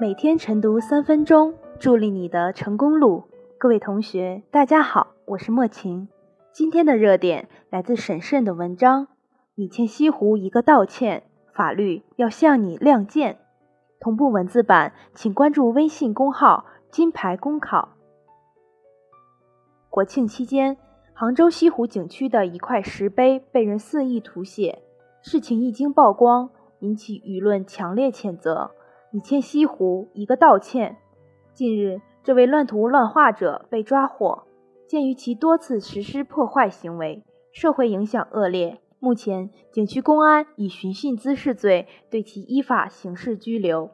每天晨读三分钟，助力你的成功路。各位同学，大家好，我是莫晴。今天的热点来自沈慎的文章：你欠西湖一个道歉，法律要向你亮剑。同步文字版，请关注微信公号“金牌公考”。国庆期间，杭州西湖景区的一块石碑被人肆意涂写，事情一经曝光，引起舆论强烈谴责。你欠西湖一个道歉。近日，这位乱涂乱画者被抓获。鉴于其多次实施破坏行为，社会影响恶劣，目前景区公安以寻衅滋事罪对其依法刑事拘留。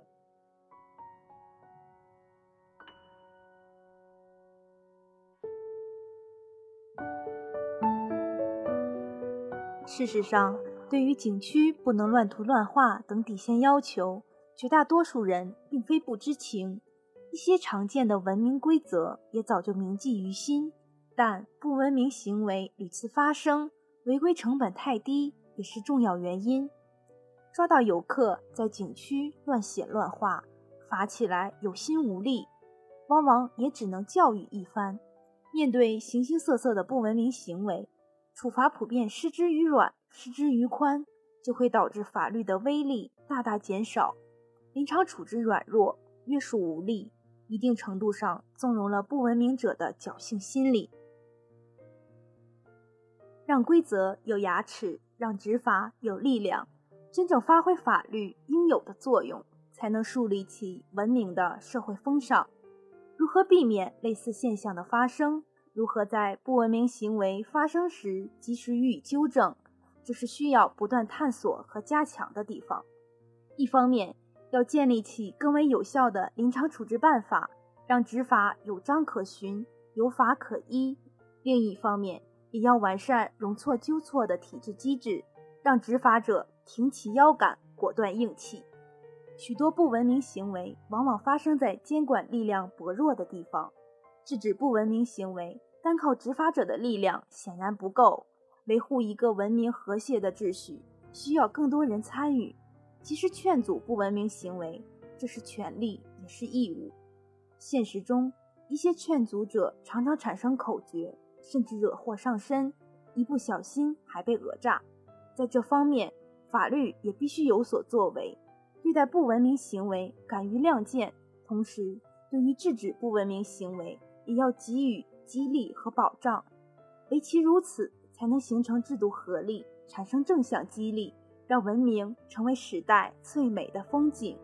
事实上，对于景区不能乱涂乱画等底线要求，绝大多数人并非不知情，一些常见的文明规则也早就铭记于心。但不文明行为屡次发生，违规成本太低也是重要原因。抓到游客在景区乱写乱画，罚起来有心无力，往往也只能教育一番。面对形形色色的不文明行为，处罚普遍失之于软，失之于宽，就会导致法律的威力大大减少。临场处置软弱，约束无力，一定程度上纵容了不文明者的侥幸心理。让规则有牙齿，让执法有力量，真正发挥法律应有的作用，才能树立起文明的社会风尚。如何避免类似现象的发生？如何在不文明行为发生时及时予以纠正？这是需要不断探索和加强的地方。一方面，要建立起更为有效的临场处置办法，让执法有章可循、有法可依；另一方面，也要完善容错纠错的体制机制，让执法者挺起腰杆、果断硬气。许多不文明行为往往发生在监管力量薄弱的地方，制止不文明行为单靠执法者的力量显然不够。维护一个文明和谐的秩序，需要更多人参与。其实劝阻不文明行为，这是权利也是义务。现实中，一些劝阻者常常产生口角，甚至惹祸上身，一不小心还被讹诈。在这方面，法律也必须有所作为，对待不文明行为敢于亮剑，同时对于制止不文明行为也要给予激励和保障。唯其如此，才能形成制度合力，产生正向激励。让文明成为时代最美的风景。